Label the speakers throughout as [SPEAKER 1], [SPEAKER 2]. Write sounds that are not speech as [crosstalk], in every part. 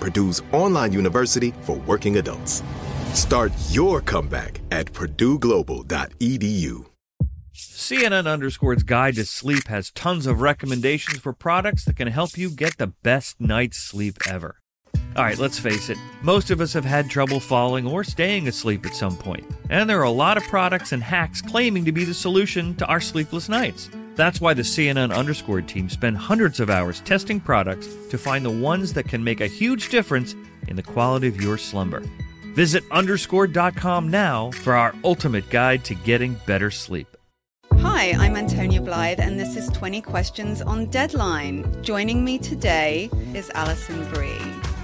[SPEAKER 1] Purdue's online university for working adults. Start your comeback at purdueglobal.edu.
[SPEAKER 2] CNN Underscored's Guide to Sleep has tons of recommendations for products that can help you get the best night's sleep ever. All right, let's face it, most of us have had trouble falling or staying asleep at some point, and there are a lot of products and hacks claiming to be the solution to our sleepless nights. That's why the CNN Underscored team spend hundreds of hours testing products to find the ones that can make a huge difference in the quality of your slumber. Visit underscored.com now for our ultimate guide to getting better sleep.
[SPEAKER 3] Hi, I'm Antonia Blythe, and this is 20 Questions on Deadline. Joining me today is Alison Brie.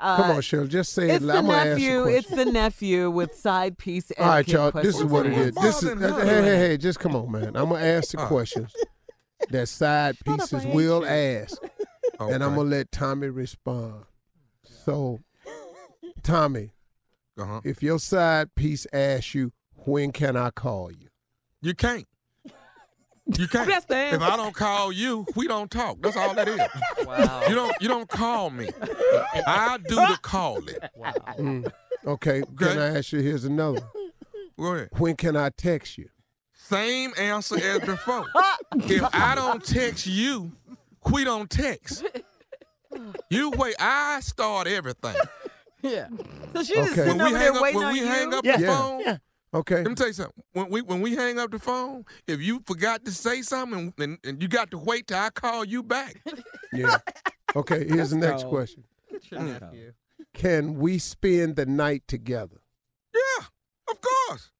[SPEAKER 4] Come on, Shirley, just say
[SPEAKER 5] It's
[SPEAKER 4] it.
[SPEAKER 5] the
[SPEAKER 4] I'm gonna ask
[SPEAKER 5] nephew.
[SPEAKER 4] a
[SPEAKER 5] It's the nephew with side piece.
[SPEAKER 4] All right, y'all. This is what it is. This is
[SPEAKER 6] Father,
[SPEAKER 4] hey, hey, hey. Just come on, man. I'm gonna ask the questions that side pieces will ask, and I'm gonna let Tommy respond. So, Tommy,
[SPEAKER 6] Uh-huh.
[SPEAKER 4] if your side piece asks you, when can I call you?
[SPEAKER 6] You can't. You [laughs] can't.
[SPEAKER 5] That's the
[SPEAKER 6] if. I don't call you, we don't talk. That's all that is.
[SPEAKER 5] Wow.
[SPEAKER 6] You don't you don't call me. I do the calling.
[SPEAKER 4] Mm. Okay, can I ask you? Here's another.
[SPEAKER 6] Go ahead.
[SPEAKER 4] When can I text you?
[SPEAKER 6] Same answer as before. [laughs] if I don't text you, we don't text. You wait. I start everything.
[SPEAKER 5] Yeah. So she just
[SPEAKER 4] Okay.
[SPEAKER 5] sitting
[SPEAKER 6] When we
[SPEAKER 5] over
[SPEAKER 6] hang
[SPEAKER 5] there
[SPEAKER 6] up,
[SPEAKER 5] waiting
[SPEAKER 6] when
[SPEAKER 5] on
[SPEAKER 6] we
[SPEAKER 5] you.
[SPEAKER 6] hang up
[SPEAKER 4] Yeah.
[SPEAKER 6] the
[SPEAKER 4] Yeah.
[SPEAKER 6] Phone,
[SPEAKER 4] Okay.
[SPEAKER 6] Let me tell you something. When we when we hang up the phone, if you forgot to say something and, and, and you got to wait till I call you back, [laughs]
[SPEAKER 4] Yeah. Okay. Here's the next
[SPEAKER 5] cold.
[SPEAKER 4] question.
[SPEAKER 5] Your nephew.
[SPEAKER 4] Can we spend the night together?
[SPEAKER 6] yeah, of course,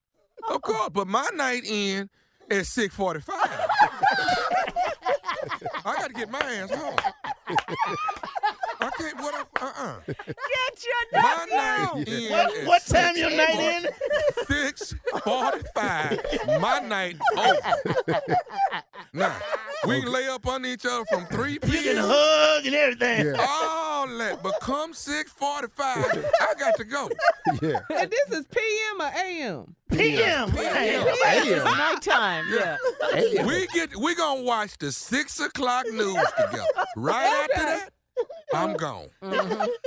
[SPEAKER 6] of course. But my night in at six forty five. [laughs] I got to get my ass home. [laughs] I can't. What? Uh uh
[SPEAKER 5] Get your
[SPEAKER 6] My
[SPEAKER 5] nephew.
[SPEAKER 6] night in.
[SPEAKER 7] What,
[SPEAKER 6] at
[SPEAKER 7] what time your night in?
[SPEAKER 6] Six forty-five. My night over. Now we can lay up on each other from three p.m.
[SPEAKER 7] You can hug and everything.
[SPEAKER 4] Yeah.
[SPEAKER 6] All that, but come six forty-five, I got to go.
[SPEAKER 4] Yeah.
[SPEAKER 5] And this is PM or AM?
[SPEAKER 7] PM.
[SPEAKER 6] PM.
[SPEAKER 5] It's nighttime. Yeah.
[SPEAKER 6] We get we gonna watch the six o'clock news together. Right after that, I'm gone.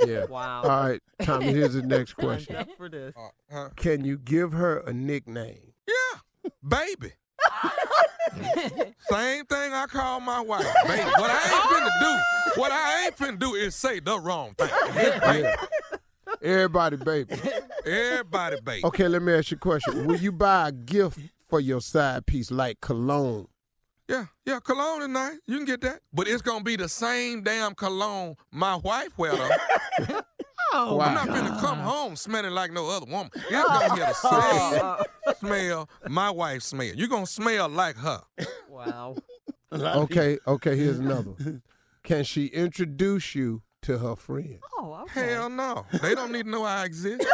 [SPEAKER 4] Yeah.
[SPEAKER 5] Wow.
[SPEAKER 4] All right, Tommy, here's the next question.
[SPEAKER 5] Enough for this.
[SPEAKER 6] Uh, huh?
[SPEAKER 4] Can you give her a nickname?
[SPEAKER 6] Yeah, baby. [laughs] Same thing I call my wife, baby. What I ain't finna do, what I ain't finna do is say the wrong thing.
[SPEAKER 4] Yeah. Everybody, baby.
[SPEAKER 6] Everybody, baby.
[SPEAKER 4] Okay, let me ask you a question. Will you buy a gift for your side piece like cologne?
[SPEAKER 6] Yeah, yeah, cologne tonight. You can get that. But it's gonna be the same damn cologne my wife wear though. [laughs]
[SPEAKER 5] Oh,
[SPEAKER 6] I'm not gonna come home smelling like no other woman. It's gonna be the same [laughs] smell my wife smell. You're gonna smell like her.
[SPEAKER 5] Wow.
[SPEAKER 4] Okay, okay, here's another. Can she introduce you to her friends?
[SPEAKER 5] Oh, okay.
[SPEAKER 6] Hell no. They don't need to know I exist.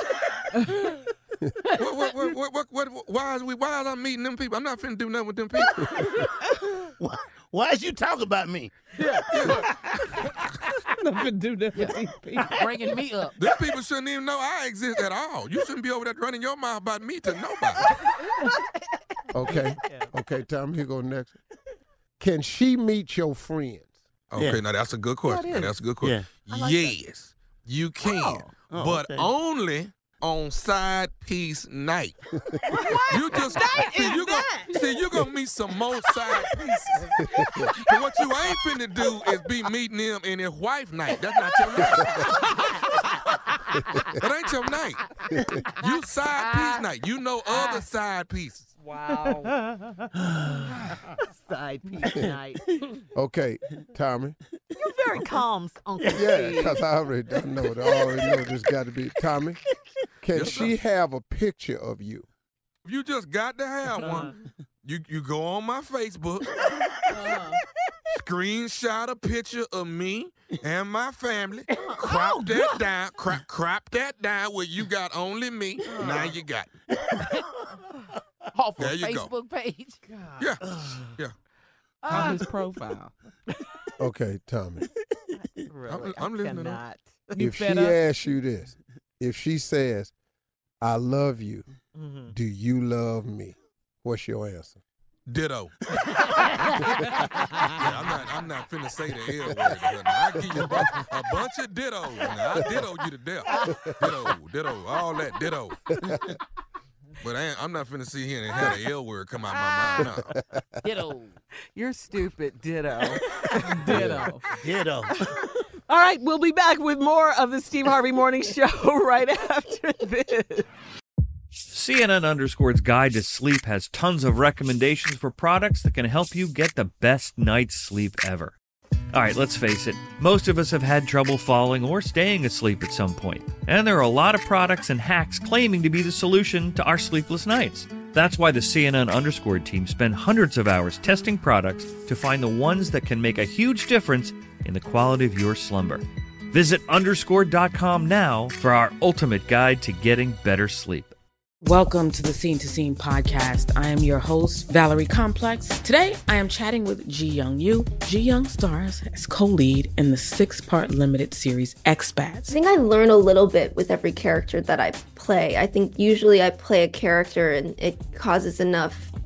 [SPEAKER 6] [laughs] what, what, what, what, what, what, why is we why is I meeting them people? I'm not finna do nothing with them people. [laughs]
[SPEAKER 7] Why, why is you talking about me?
[SPEAKER 5] Nothing [laughs] finna do nothing with these people.
[SPEAKER 8] Bringing me up.
[SPEAKER 6] These people shouldn't even know I exist at all. You shouldn't be over there running your mouth about me to nobody. [laughs]
[SPEAKER 4] Okay, okay, Tom, here go next. Can she meet your friends?
[SPEAKER 6] Okay,
[SPEAKER 7] Yeah.
[SPEAKER 6] now that's a good question.
[SPEAKER 5] is.
[SPEAKER 6] that's a good question.
[SPEAKER 7] Yeah.
[SPEAKER 6] yes, you can,
[SPEAKER 7] Oh, oh
[SPEAKER 6] but
[SPEAKER 7] okay.
[SPEAKER 6] only on side piece night. [laughs] you just see you gonna see you gonna meet some more side pieces. [laughs] but what you ain't finna do is be meeting him in his wife night. That's not your night. [laughs] that ain't your night. You side piece night. You know other side pieces.
[SPEAKER 5] Wow. Side piece night.
[SPEAKER 4] Okay, Tommy.
[SPEAKER 5] You're very calm, Uncle
[SPEAKER 4] Yeah, because I already I know. I already know this got to be Tommy. Can
[SPEAKER 6] Yes,
[SPEAKER 4] she have a picture of you?
[SPEAKER 6] You just got to have one. Uh-huh. You you go on my Facebook, uh-huh. screenshot a picture of me and my family, oh, crop oh, that down, crop, crop that down where you got only me. Uh-huh. Now you got it. [laughs]
[SPEAKER 8] Off
[SPEAKER 6] There
[SPEAKER 8] a
[SPEAKER 6] you go.
[SPEAKER 8] Facebook page.
[SPEAKER 6] Yeah, yeah.
[SPEAKER 5] Uh, on his profile.
[SPEAKER 4] Okay, Tommy. [laughs]
[SPEAKER 5] Really,
[SPEAKER 6] I'm
[SPEAKER 5] I
[SPEAKER 6] listening.
[SPEAKER 5] cannot. You
[SPEAKER 4] if she
[SPEAKER 5] up?
[SPEAKER 4] asks you this, if she says, "I love you,"
[SPEAKER 5] Mhm.
[SPEAKER 4] do you love me? What's your answer?
[SPEAKER 6] Ditto. [laughs] yeah, I'm not. I'm not finna say the L word. to I give you a bunch, a bunch of dittos. Now, I ditto you to death. Ditto, ditto, all that ditto. [laughs] But I I'm not finna sit here and have the L word come out my mouth. No.
[SPEAKER 8] Ditto.
[SPEAKER 5] You're stupid. Ditto. [laughs] Ditto.
[SPEAKER 7] Ditto.
[SPEAKER 5] All right, we'll be back with more of the Steve Harvey Morning [laughs] Show right after this.
[SPEAKER 2] CNN Underscored's Guide to Sleep has tons of recommendations for products that can help you get the best night's sleep ever. All right, let's face it, most of us have had trouble falling or staying asleep at some point, and there are a lot of products and hacks claiming to be the solution to our sleepless nights. That's why the CNN Underscored team spend hundreds of hours testing products to find the ones that can make a huge difference in the quality of your slumber. Visit underscored.com now for our ultimate guide to getting better sleep.
[SPEAKER 9] Welcome to the Scene to Scene podcast. I am your host, Valerie Complex. Today, I am chatting with Ji Young Yoo. Ji Young stars as co lead in the six part limited series Expats.
[SPEAKER 10] I think I learn a little bit with every character that I play. I think usually I play a character and it causes enough